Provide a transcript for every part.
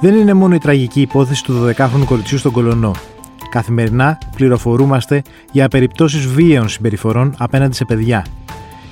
Δεν είναι μόνο η τραγική υπόθεση του 12χρονου κοριτσιού στον Κολονό. Καθημερινά πληροφορούμαστε για περιπτώσεις βίαιων συμπεριφορών απέναντι σε παιδιά.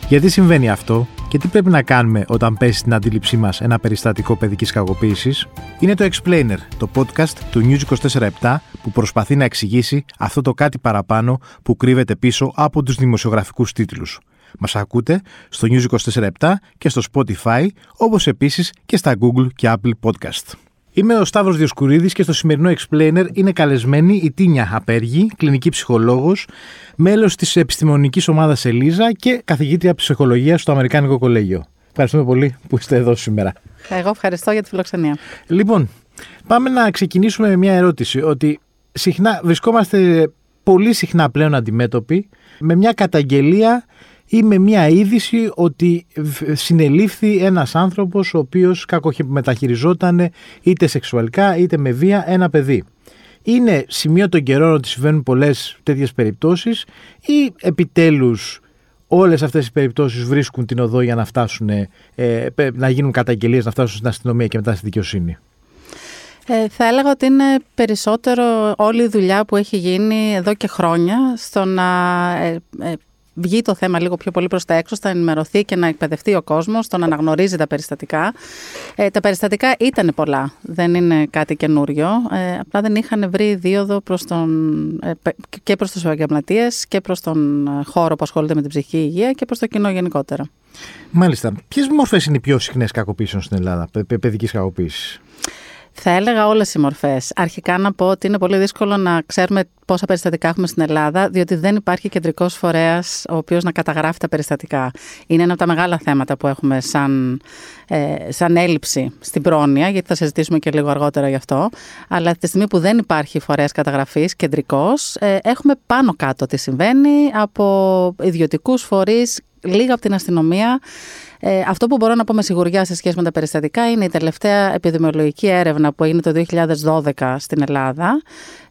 Γιατί συμβαίνει αυτό; Και τι πρέπει να κάνουμε όταν πέσει στην αντίληψή μας ένα περιστατικό παιδικής κακοποίησης, είναι το Explainer, το podcast του News 24 που προσπαθεί να εξηγήσει αυτό το κάτι παραπάνω που κρύβεται πίσω από τους δημοσιογραφικούς τίτλους. Μας ακούτε στο News 24 και στο Spotify, όπως επίσης και στα Google και Apple Podcast. Είμαι ο Σταύρος Διοσκουρίδης και στο σημερινό Explainer είναι καλεσμένη η Τίνια Απέργη, κλινική ψυχολόγος, μέλος της επιστημονικής ομάδας Ελίζα και καθηγήτρια ψυχολογίας στο Αμερικάνικο Κολέγιο. Ευχαριστούμε πολύ που είστε εδώ σήμερα. Εγώ ευχαριστώ για τη φιλοξενία. Λοιπόν, πάμε να ξεκινήσουμε με μια ερώτηση. Ότι συχνά βρισκόμαστε πολύ συχνά πλέον αντιμέτωποι με μια καταγγελία ή με μια είδηση ότι συνελήφθη ένας άνθρωπος ο οποίος κακομεταχειριζόταν είτε σεξουαλικά είτε με βία ένα παιδί. Είναι σημείο των καιρών ότι συμβαίνουν πολλές τέτοιες περιπτώσεις ή επιτέλους όλες αυτές οι περιπτώσεις βρίσκουν την οδό για να φτάσουν, ε, να γίνουν καταγγελίες, να φτάσουν στην αστυνομία και μετά στη δικαιοσύνη; Ε, θα έλεγα ότι είναι περισσότερο όλη η δουλειά που έχει γίνει εδώ και χρόνια στο να ε, ε βγει το θέμα λίγο πιο πολύ προς τα έξω, θα ενημερωθεί και να εκπαιδευτεί ο κόσμος, το να αναγνωρίζει τα περιστατικά. Ε, τα περιστατικά ήταν πολλά, δεν είναι κάτι καινούριο. Ε, απλά δεν είχαν βρει δίωδο προς τον, ε, και προς τους επαγγελματίες και προς τον ε, χώρο που ασχολείται με την ψυχική υγεία και προς το κοινό γενικότερα. Μάλιστα. Ποιες μορφές είναι οι πιο συχνές κακοποίησεων στην Ελλάδα, παιδικής κακοποίησης; Θα έλεγα όλες οι μορφές. Αρχικά να πω ότι είναι πολύ δύσκολο να ξέρουμε πόσα περιστατικά έχουμε στην Ελλάδα, διότι δεν υπάρχει κεντρικός φορέας ο οποίος να καταγράφει τα περιστατικά. Είναι ένα από τα μεγάλα θέματα που έχουμε σαν, ε, σαν έλλειψη στην πρόνοια, γιατί θα συζητήσουμε και λίγο αργότερα γι' αυτό. Αλλά τη στιγμή που δεν υπάρχει φορέας καταγραφής κεντρικός, ε, έχουμε πάνω κάτω τι συμβαίνει από ιδιωτικούς φορείς, λίγα από την αστυνομία. Ε, αυτό που μπορώ να πω με σιγουριά σε σχέση με τα περιστατικά είναι η τελευταία επιδημιολογική έρευνα που έγινε το 2012 στην Ελλάδα.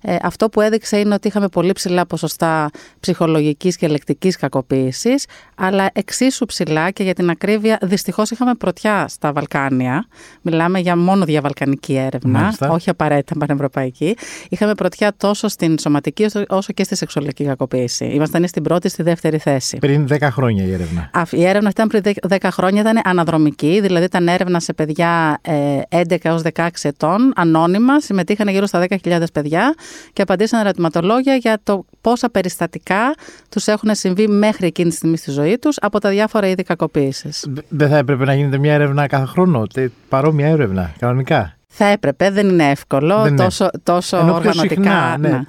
Ε, αυτό που έδειξε είναι ότι είχαμε πολύ ψηλά ποσοστά ψυχολογικής και ελεκτικής κακοποίησης, αλλά εξίσου ψηλά και για την ακρίβεια δυστυχώς είχαμε πρωτιά στα Βαλκάνια. Μιλάμε για μόνο διαβαλκανική έρευνα, Μάλιστα. όχι απαραίτητα πανευρωπαϊκή. Είχαμε πρωτιά τόσο στην σωματική όσο και στη σεξουαλική κακοποίηση. Ήμασταν στην πρώτη, στη δεύτερη θέση. Πριν 10 χρόνια η έρευνα. Η έρευνα ήταν πριν 10 χρόνια, ήταν αναδρομική, δηλαδή ήταν έρευνα σε παιδιά 11 έως 16 ετών, ανώνυμα, συμμετείχαν γύρω στα 10.000 παιδιά και απαντήσαν ερωτηματολόγια για το πόσα περιστατικά τους έχουν συμβεί μέχρι εκείνη τη στιγμή στη ζωή τους από τα διάφορα είδη κακοποίησης. Δεν θα έπρεπε να γίνεται μια έρευνα κάθε χρόνο, παρόμοια έρευνα, κανονικά. Θα έπρεπε, δεν είναι εύκολο, δεν τόσο, τόσο οργανωτικά. Συχνά, ναι. ναι.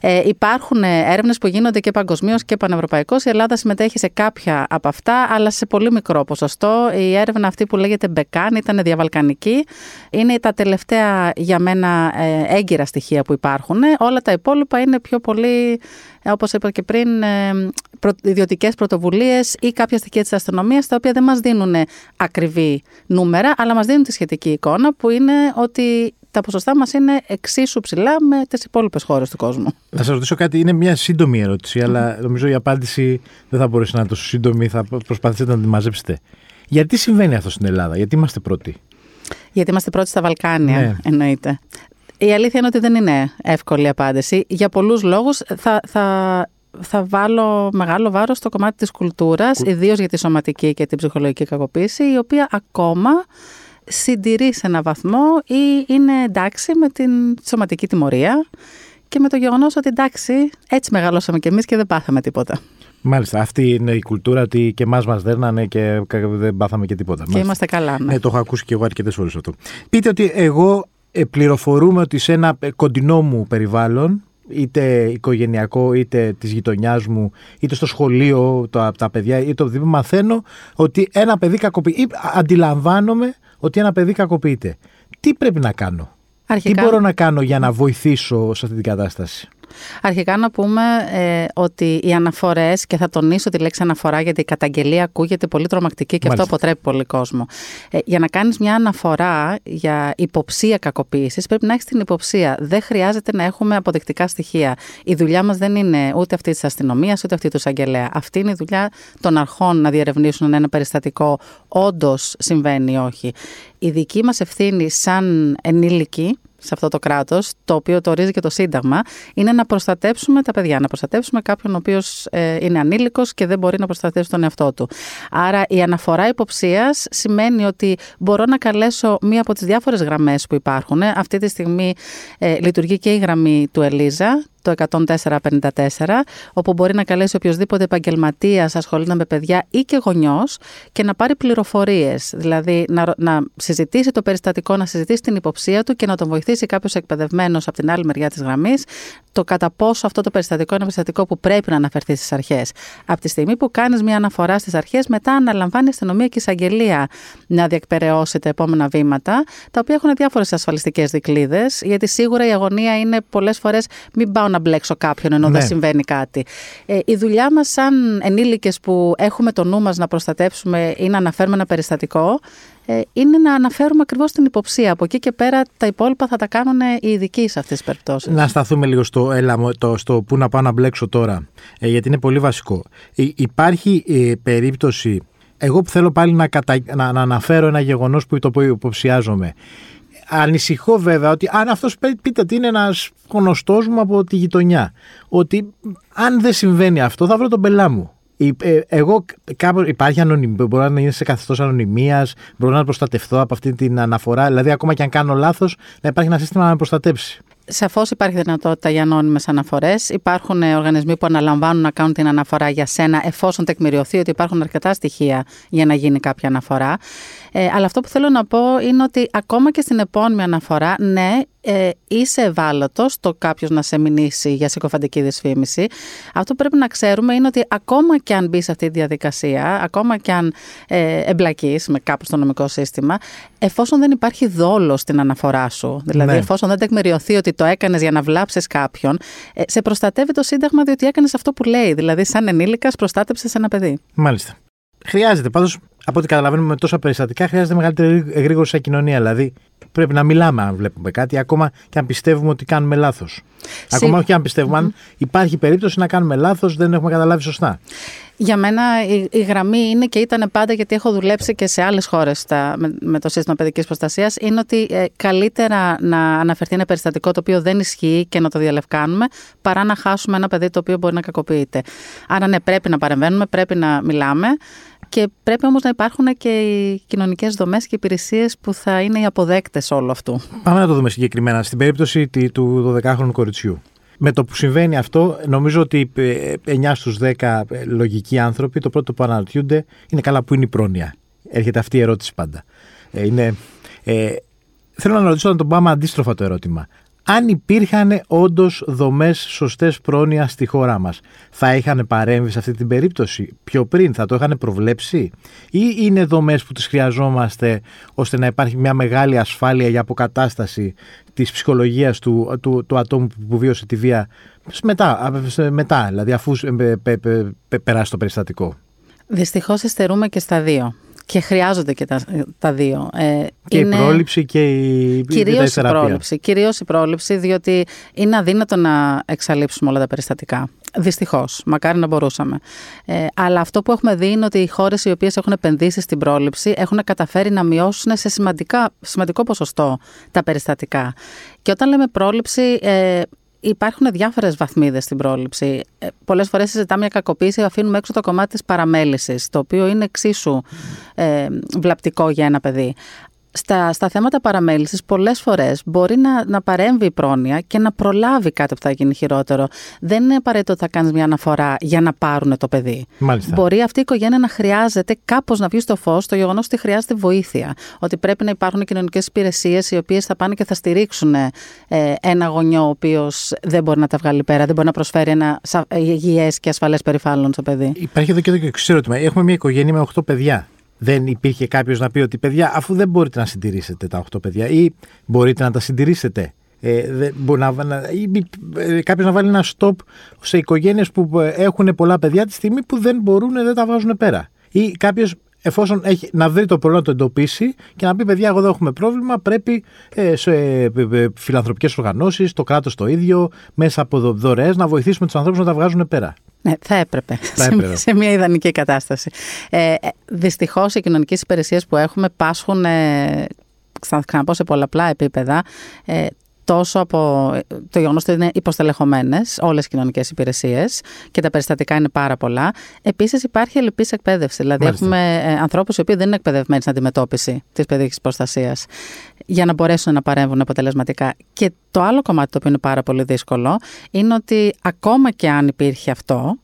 Ε, υπάρχουν έρευνες που γίνονται και παγκοσμίως και πανευρωπαϊκώς. Η Ελλάδα συμμετέχει σε κάποια από αυτά, αλλά σε πολύ μικρό ποσοστό. Η έρευνα αυτή που λέγεται Μπεκάν ήταν διαβαλκανική. Είναι τα τελευταία για μένα ε, έγκυρα στοιχεία που υπάρχουν. Όλα τα υπόλοιπα είναι πιο πολύ ε, όπως είπα και πριν, ε, ιδιωτικές πρωτοβουλίες ή κάποια στοιχεία της αστυνομίας, τα οποία δεν μας δίνουν ακριβή νούμερα, αλλά μας δίνουν τη σχετική εικόνα, που είναι ότι τα ποσοστά μας είναι εξίσου ψηλά με τις υπόλοιπες χώρες του κόσμου. Θα σας ρωτήσω κάτι, είναι μια σύντομη ερώτηση, αλλά νομίζω η απάντηση δεν θα μπορέσει να είναι τόσο σύντομη, θα προσπαθήσετε να τη μαζέψετε. Γιατί συμβαίνει αυτό στην Ελλάδα, γιατί είμαστε πρώτοι; Γιατί είμαστε πρώτοι στα Βαλκάνια, ναι. εννοείται. Η αλήθεια είναι ότι δεν είναι εύκολη απάντηση. Για πολλούς λόγους θα, θα, θα βάλω μεγάλο βάρος στο κομμάτι της κουλτούρας, Κου... ιδίως για τη σωματική και την ψυχολογική κακοποίηση, η οποία ακόμα συντηρεί σε ένα βαθμό ή είναι εντάξει με την σωματική τιμωρία και με το γεγονός ότι εντάξει, έτσι μεγαλώσαμε κι εμείς και δεν πάθαμε τίποτα. Μάλιστα. Αυτή είναι η κουλτούρα ότι και εμάς μας δέρνανε και δεν πάθαμε και τίποτα. Και είμαστε καλά. Ναι. ναι, το έχω ακούσει και εγώ αρκετές φορές αυτό. Πείτε ότι εγώ ε, πληροφορούμε ότι σε ένα ε, κοντινό μου περιβάλλον, είτε οικογενειακό, είτε της γειτονιάς μου, είτε στο σχολείο, τα, τα παιδιά, είτε το οτιδήποτε, μαθαίνω ότι ένα παιδί κακοποιείται. Αντιλαμβάνομαι ότι ένα παιδί κακοποιείται. Τι πρέπει να κάνω, Αρχικά... Τι μπορώ να κάνω για να βοηθήσω σε αυτή την κατάσταση; Αρχικά να πούμε ε, ότι οι αναφορές, και θα τονίσω τη λέξη αναφορά γιατί η καταγγελία ακούγεται πολύ τρομακτική και αυτό αποτρέπει πολύ κόσμο. Ε, για να κάνεις μια αναφορά για υποψία κακοποίησης, πρέπει να έχεις την υποψία. Δεν χρειάζεται να έχουμε αποδεικτικά στοιχεία. Η δουλειά μας δεν είναι ούτε αυτή της αστυνομίας ούτε αυτή του εισαγγελέα. Αυτή είναι η δουλειά των αρχών να διερευνήσουν αν ένα περιστατικό όντως συμβαίνει ή όχι. Η δική μας ευθύνη σαν ενήλικοι σε αυτό το κράτος, το οποίο το ορίζει και το Σύνταγμα, είναι να προστατέψουμε τα παιδιά. Να προστατέψουμε κάποιον ο οποίος ε, είναι ανήλικος και δεν μπορεί να προστατεύσει τον εαυτό του. Άρα η αναφορά υποψίας σημαίνει ότι μπορώ να καλέσω μία από τις διάφορες γραμμές που υπάρχουν. Αυτή τη στιγμή ε, λειτουργεί και η γραμμή του Ελίζα, το 1454, όπου μπορεί να καλέσει οποιοδήποτε επαγγελματίας ασχολείται με παιδιά ή και γονιός και να πάρει πληροφορίες. Δηλαδή να, να συζητήσει το περιστατικό, να συζητήσει την υποψία του και να τον βοηθήσει κάποιος εκπαιδευμένος από την άλλη μεριά της γραμμής το κατά πόσο αυτό το περιστατικό είναι περιστατικό που πρέπει να αναφερθεί στις αρχές. Από τη στιγμή που κάνεις μια αναφορά στις αρχές, μετά αναλαμβάνει η αστυνομία και η εισαγγελία να διεκπαιρεώσει τα επόμενα βήματα, τα οποία έχουν διάφορες ασφαλιστικές δικλείδες, γιατί σίγουρα η αγωνία είναι πολλές φορές μην πάω να μπλέξω κάποιον ενώ ναι. δεν συμβαίνει κάτι. Ε, η δουλειά μας, σαν ενήλικες που έχουμε το νου μας να προστατεύσουμε ή να αναφέρουμε ένα περιστατικό, ε, είναι να αναφέρουμε ακριβώς την υποψία. Από εκεί και πέρα τα υπόλοιπα θα τα κάνουν οι ειδικοί σε αυτές τις περιπτώσεις. Να σταθούμε λίγο στο, έλα, το, στο πού να πάω να μπλέξω τώρα, ε, γιατί είναι πολύ βασικό. υπάρχει ε, περίπτωση. Εγώ που θέλω πάλι να, κατα... να, να αναφέρω ένα γεγονός που το υποψιάζομαι. Ανησυχώ βέβαια ότι αν αυτός πείτε ότι είναι ένας γνωστός μου από τη γειτονιά, ότι αν δεν συμβαίνει αυτό θα βρω τον πελά μου. Ε, εγώ κάπου υπάρχει ανωνυμία, μπορώ να είναι σε καθεστώς ανωνυμίας, μπορώ να προστατευτώ από αυτή την αναφορά. Δηλαδή, ακόμα και αν κάνω λάθος, να υπάρχει ένα σύστημα να με προστατέψει. Σαφώς υπάρχει δυνατότητα για ανώνυμες αναφορές. Υπάρχουν ε, οργανισμοί που αναλαμβάνουν να κάνουν την αναφορά για σένα, εφόσον τεκμηριωθεί ότι υπάρχουν αρκετά στοιχεία για να γίνει κάποια αναφορά. Ε, αλλά αυτό που θέλω να πω είναι ότι ακόμα και στην επόμενη αναφορά, ναι, ε, είσαι ευάλωτος το κάποιος να σε μηνύσει για συκοφαντική δυσφήμιση. Αυτό που πρέπει να ξέρουμε είναι ότι ακόμα και αν μπει σε αυτή τη διαδικασία, ακόμα και αν ε, εμπλακείς με κάπου στο νομικό σύστημα, εφόσον δεν υπάρχει δόλος στην αναφορά σου, δηλαδή ναι. εφόσον δεν τεκμηριωθεί ότι το έκανες για να βλάψεις κάποιον, ε, σε προστατεύει το Σύνταγμα διότι έκανες αυτό που λέει. Δηλαδή, σαν ενήλικας, προστάτεψες ένα παιδί. Μάλιστα. Χρειάζεται πάντως, από ό,τι καταλαβαίνουμε με τόσα περιστατικά, χρειάζεται μεγαλύτερη εγρήγορη σε κοινωνία. Δηλαδή, πρέπει να μιλάμε αν βλέπουμε κάτι, ακόμα και αν πιστεύουμε ότι κάνουμε λάθος. Ακόμα και αν πιστεύουμε, αν υπάρχει περίπτωση να κάνουμε λάθος, δεν έχουμε καταλάβει σωστά. Για μένα η, η, γραμμή είναι και ήταν πάντα γιατί έχω δουλέψει και σε άλλες χώρες με, με, το σύστημα παιδικής προστασίας. Είναι ότι ε, καλύτερα να αναφερθεί ένα περιστατικό το οποίο δεν ισχύει και να το διαλευκάνουμε παρά να χάσουμε ένα παιδί το οποίο μπορεί να κακοποιείται. Άρα, ναι, πρέπει να παρεμβαίνουμε, πρέπει να μιλάμε. Και πρέπει όμως να υπάρχουν και οι κοινωνικές δομές και υπηρεσίες που θα είναι οι αποδέκτε όλου αυτού. Πάμε να το δούμε συγκεκριμένα. Στην περίπτωση του 12χρονου κοριτσιού. Με το που συμβαίνει αυτό, νομίζω ότι 9 στους 10 λογικοί άνθρωποι το πρώτο που αναρωτιούνται είναι καλά που είναι η πρόνοια; Έρχεται αυτή η ερώτηση πάντα. Ε, είναι, ε, θέλω να ρωτήσω να το πάμε αντίστροφα το ερώτημα αν υπήρχαν όντως δομές σωστές πρόνοια στη χώρα μας, θα είχαν παρέμβει σε αυτή την περίπτωση πιο πριν, θα το είχαν προβλέψει, ή είναι δομές που τις χρειαζόμαστε ώστε να υπάρχει μια μεγάλη ασφάλεια για αποκατάσταση της ψυχολογίας του, του, του ατόμου που βίωσε τη βία μετά, μετά δηλαδή αφού περάσει το περιστατικό; Δυστυχώς υστερούμε και στα δύο και χρειάζονται και τα, τα δύο. Ε, και είναι... η πρόληψη και η, κυρίως η, η πρόληψη. Κυρίως η πρόληψη, διότι είναι αδύνατο να εξαλείψουμε όλα τα περιστατικά. Δυστυχώς. Μακάρι να μπορούσαμε. Ε, αλλά αυτό που έχουμε δει είναι ότι οι χώρες οι οποίες έχουν επενδύσει στην πρόληψη έχουν καταφέρει να μειώσουν σε σημαντικά, σημαντικό ποσοστό τα περιστατικά. Και όταν λέμε πρόληψη, ε, υπάρχουν διάφορες βαθμίδες στην πρόληψη. Ε, Πολλές φορές συζητάμε μια κακοποίηση, αφήνουμε έξω το κομμάτι της παραμέλησης, το οποίο είναι εξίσου ε, βλαπτικό για ένα παιδί στα, στα θέματα παραμέλησης, πολλές φορές μπορεί να, να παρέμβει η πρόνοια και να προλάβει κάτι που θα γίνει χειρότερο. Δεν είναι απαραίτητο ότι θα κάνεις μια αναφορά για να πάρουν το παιδί. Μάλιστα. Μπορεί αυτή η οικογένεια να χρειάζεται κάπως να βγει στο φως το γεγονός ότι χρειάζεται βοήθεια. Ότι πρέπει να υπάρχουν κοινωνικές υπηρεσίες οι οποίες θα πάνε και θα στηρίξουν ε, ένα γονιό ο οποίος δεν μπορεί να τα βγάλει πέρα, δεν μπορεί να προσφέρει ένα υγιές και ασφαλές περιβάλλον στο παιδί. Υπάρχει εδώ και εδώ και ξέρω Έχουμε μια οικογένεια με 8 παιδιά δεν υπήρχε κάποιος να πει ότι παιδιά, αφού δεν μπορείτε να συντηρήσετε τα 8 παιδιά ή μπορείτε να τα συντηρήσετε, Ε, δεν, μπορεί να, να, ε, κάποιος να βάλει ένα stop σε οικογένειες που ε, έχουν πολλά παιδιά τη στιγμή που δεν μπορούν, δεν τα βάζουν πέρα. Ή κάποιος εφόσον έχει να βρει το πρόβλημα, να το εντοπίσει και να πει: Παιδιά, εγώ δεν έχουμε πρόβλημα. Πρέπει ε, σε ε, ε φιλανθρωπικές οργανώσεις, το κράτος το ίδιο, μέσα από δωρεές να βοηθήσουμε τους ανθρώπους να τα βγάζουν πέρα. Ναι, θα έπρεπε. Θα έπρεπε. Σε, μια ιδανική κατάσταση. Ε, Δυστυχώς, οι κοινωνικές υπηρεσίες που έχουμε πάσχουν. Ε, θα ξαναπώ σε πολλαπλά επίπεδα, ε, τόσο από το γεγονός ότι είναι υποστελεχωμένες όλες οι κοινωνικές υπηρεσίες και τα περιστατικά είναι πάρα πολλά. Επίσης υπάρχει ελλειπής εκπαίδευση. Δηλαδή, Μάλιστα. έχουμε ε, ανθρώπους οι οποίοι δεν είναι εκπαιδευμένοι στην αντιμετώπιση της παιδικής προστασίας για να μπορέσουν να παρέμβουν αποτελεσματικά. Και το άλλο κομμάτι το οποίο είναι πάρα πολύ δύσκολο είναι ότι ακόμα και αν υπήρχε αυτό,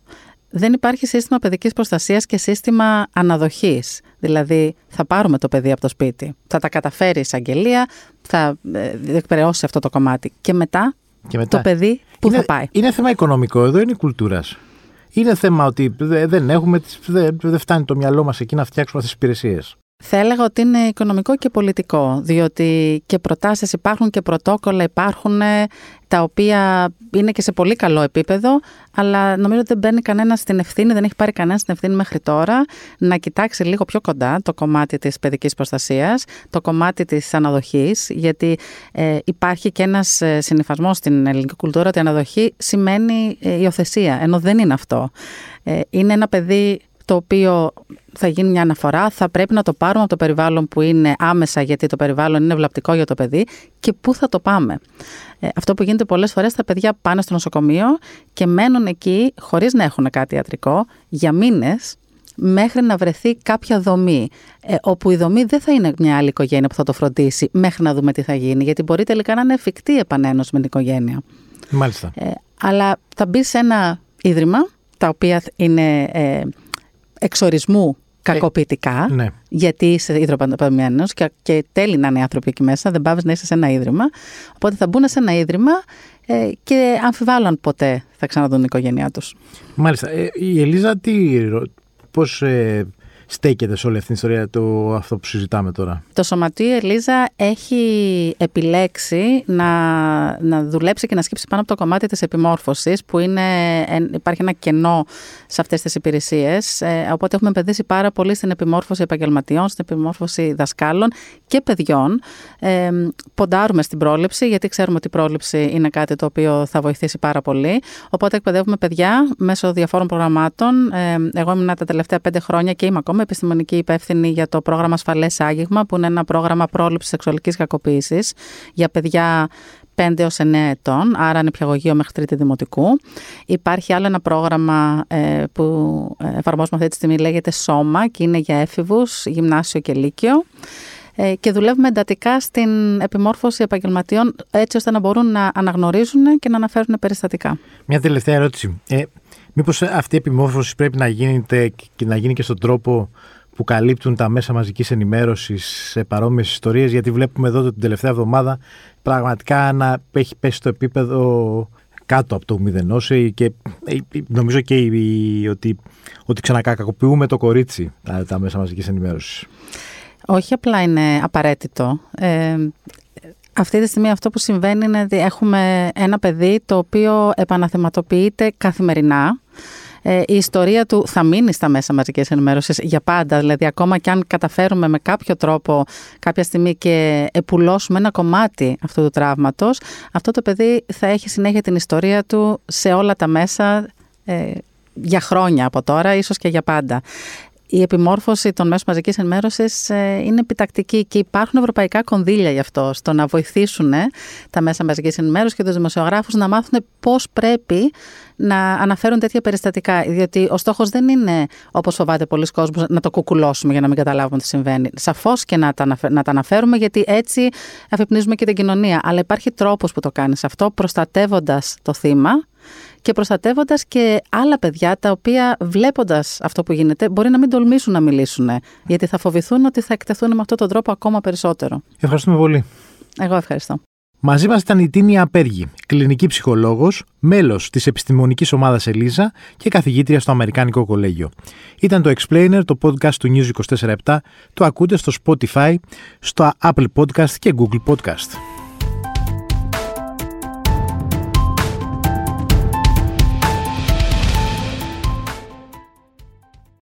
δεν υπάρχει σύστημα παιδικής προστασίας και σύστημα αναδοχής. Δηλαδή θα πάρουμε το παιδί από το σπίτι, θα τα καταφέρει η εισαγγελία, θα ε, διεκπαιρεώσει αυτό το κομμάτι. Και μετά, και μετά. το παιδί που θα πάει. Είναι θέμα οικονομικό εδώ, είναι κουλτούρα. Είναι θέμα ότι δεν έχουμε, δεν φτάνει το μυαλό μας εκεί να φτιάξουμε αυτές τις υπηρεσίες. Θα έλεγα ότι είναι οικονομικό και πολιτικό, διότι και προτάσεις υπάρχουν και πρωτόκολλα υπάρχουν τα οποία είναι και σε πολύ καλό επίπεδο, αλλά νομίζω ότι δεν μπαίνει κανένα στην ευθύνη, δεν έχει πάρει κανένα στην ευθύνη μέχρι τώρα να κοιτάξει λίγο πιο κοντά το κομμάτι της παιδικής προστασίας, το κομμάτι της αναδοχής, γιατί ε, υπάρχει και ένας ε, συνειφασμός στην ελληνική κουλτούρα ότι η αναδοχή σημαίνει ε, υιοθεσία, ενώ δεν είναι αυτό. Ε, είναι ένα παιδί το οποίο θα γίνει μια αναφορά, θα πρέπει να το πάρουμε από το περιβάλλον που είναι άμεσα γιατί το περιβάλλον είναι βλαπτικό για το παιδί και πού θα το πάμε. Ε, αυτό που γίνεται πολλές φορές, τα παιδιά πάνε στο νοσοκομείο και μένουν εκεί χωρίς να έχουν κάτι ιατρικό για μήνες μέχρι να βρεθεί κάποια δομή, ε, όπου η δομή δεν θα είναι μια άλλη οικογένεια που θα το φροντίσει μέχρι να δούμε τι θα γίνει, γιατί μπορεί τελικά να είναι εφικτή η επανένωση με την οικογένεια. Μάλιστα. Ε, αλλά θα μπει σε ένα ίδρυμα, τα οποία είναι ε, εξορισμού κακοποιητικά, ναι. γιατί είσαι υδροπανταπαμένο και, και τέλει να είναι άνθρωποι εκεί μέσα, δεν πάβεις να είσαι σε ένα ίδρυμα. Οπότε θα μπουν σε ένα ίδρυμα ε, και αμφιβάλλω αν ποτέ θα ξαναδούν την οικογένειά τους. Μάλιστα. Ε, η Ελίζα, τι, πώς ε, στέκεται σε όλη αυτή την ιστορία το, αυτό που συζητάμε τώρα. Το Σωματείο Ελίζα έχει επιλέξει να, να δουλέψει και να σκύψει πάνω από το κομμάτι της επιμόρφωσης που είναι, υπάρχει ένα κενό σε αυτές τις υπηρεσίες ε, οπότε έχουμε επενδύσει πάρα πολύ στην επιμόρφωση επαγγελματιών, στην επιμόρφωση δασκάλων και παιδιών. Ε, ποντάρουμε στην πρόληψη γιατί ξέρουμε ότι η πρόληψη είναι κάτι το οποίο θα βοηθήσει πάρα πολύ. Οπότε εκπαιδεύουμε παιδιά μέσω διαφόρων προγραμμάτων. Ε, εγώ ήμουν τα τελευταία πέντε χρόνια και είμαι ακόμα είμαι επιστημονική υπεύθυνη για το πρόγραμμα Ασφαλές Άγγιγμα, που είναι ένα πρόγραμμα πρόληψης σεξουαλικής κακοποίησης για παιδιά 5 έως 9 ετών, άρα νηπιαγωγείο μέχρι τρίτη δημοτικού. Υπάρχει άλλο ένα πρόγραμμα ε, που ε, εφαρμόζουμε αυτή τη στιγμή, λέγεται Σώμα και είναι για έφηβους, γυμνάσιο και λύκειο ε, και δουλεύουμε εντατικά στην επιμόρφωση επαγγελματιών έτσι ώστε να μπορούν να αναγνωρίζουν και να αναφέρουν περιστατικά. Μια τελευταία ερώτηση. Ε, Μήπως αυτή η επιμόρφωση πρέπει να, γίνεται και να γίνει και στον τρόπο που καλύπτουν τα μέσα μαζικής ενημέρωσης σε παρόμοιες ιστορίες, γιατί βλέπουμε εδώ την τελευταία εβδομάδα πραγματικά να έχει πέσει το επίπεδο κάτω από το μηδενός και ε, νομίζω και ότι, ότι ξανακακοποιούμε το κορίτσι τα, τα μέσα μαζικής ενημέρωσης. Όχι απλά είναι απαραίτητο. Ε, αυτή τη στιγμή αυτό που συμβαίνει είναι ότι έχουμε ένα παιδί το οποίο επαναθεματοποιείται καθημερινά. Ε, η ιστορία του θα μείνει στα μέσα μαζικής ενημέρωσης για πάντα. Δηλαδή, ακόμα και αν καταφέρουμε με κάποιο τρόπο κάποια στιγμή και επουλώσουμε ένα κομμάτι αυτού του τραύματος, αυτό το παιδί θα έχει συνέχεια την ιστορία του σε όλα τα μέσα ε, για χρόνια από τώρα, ίσως και για πάντα η επιμόρφωση των μέσων μαζικής ενημέρωσης ε, είναι επιτακτική και υπάρχουν ευρωπαϊκά κονδύλια γι' αυτό, στο να βοηθήσουν ε, τα μέσα μαζικής ενημέρωσης και τους δημοσιογράφους να μάθουν πώς πρέπει να αναφέρουν τέτοια περιστατικά. Διότι ο στόχος δεν είναι, όπως φοβάται πολλοί κόσμοι, να το κουκουλώσουμε για να μην καταλάβουμε τι συμβαίνει. Σαφώς και να τα, να τα αναφέρουμε, γιατί έτσι αφυπνίζουμε και την κοινωνία. Αλλά υπάρχει τρόπος που το κάνεις αυτό, προστατεύοντας το θύμα και προστατεύοντας και άλλα παιδιά τα οποία βλέποντας αυτό που γίνεται μπορεί να μην τολμήσουν να μιλήσουν γιατί θα φοβηθούν ότι θα εκτεθούν με αυτόν τον τρόπο ακόμα περισσότερο. Ευχαριστούμε πολύ. Εγώ ευχαριστώ. Μαζί μας ήταν η Τίνια Απέργη, κλινική ψυχολόγος, μέλος της επιστημονικής ομάδας Ελίζα και καθηγήτρια στο Αμερικάνικο Κολέγιο. Ήταν το Explainer, το podcast του News 24 Το ακούτε στο Spotify, στο Apple Podcast και Google Podcast.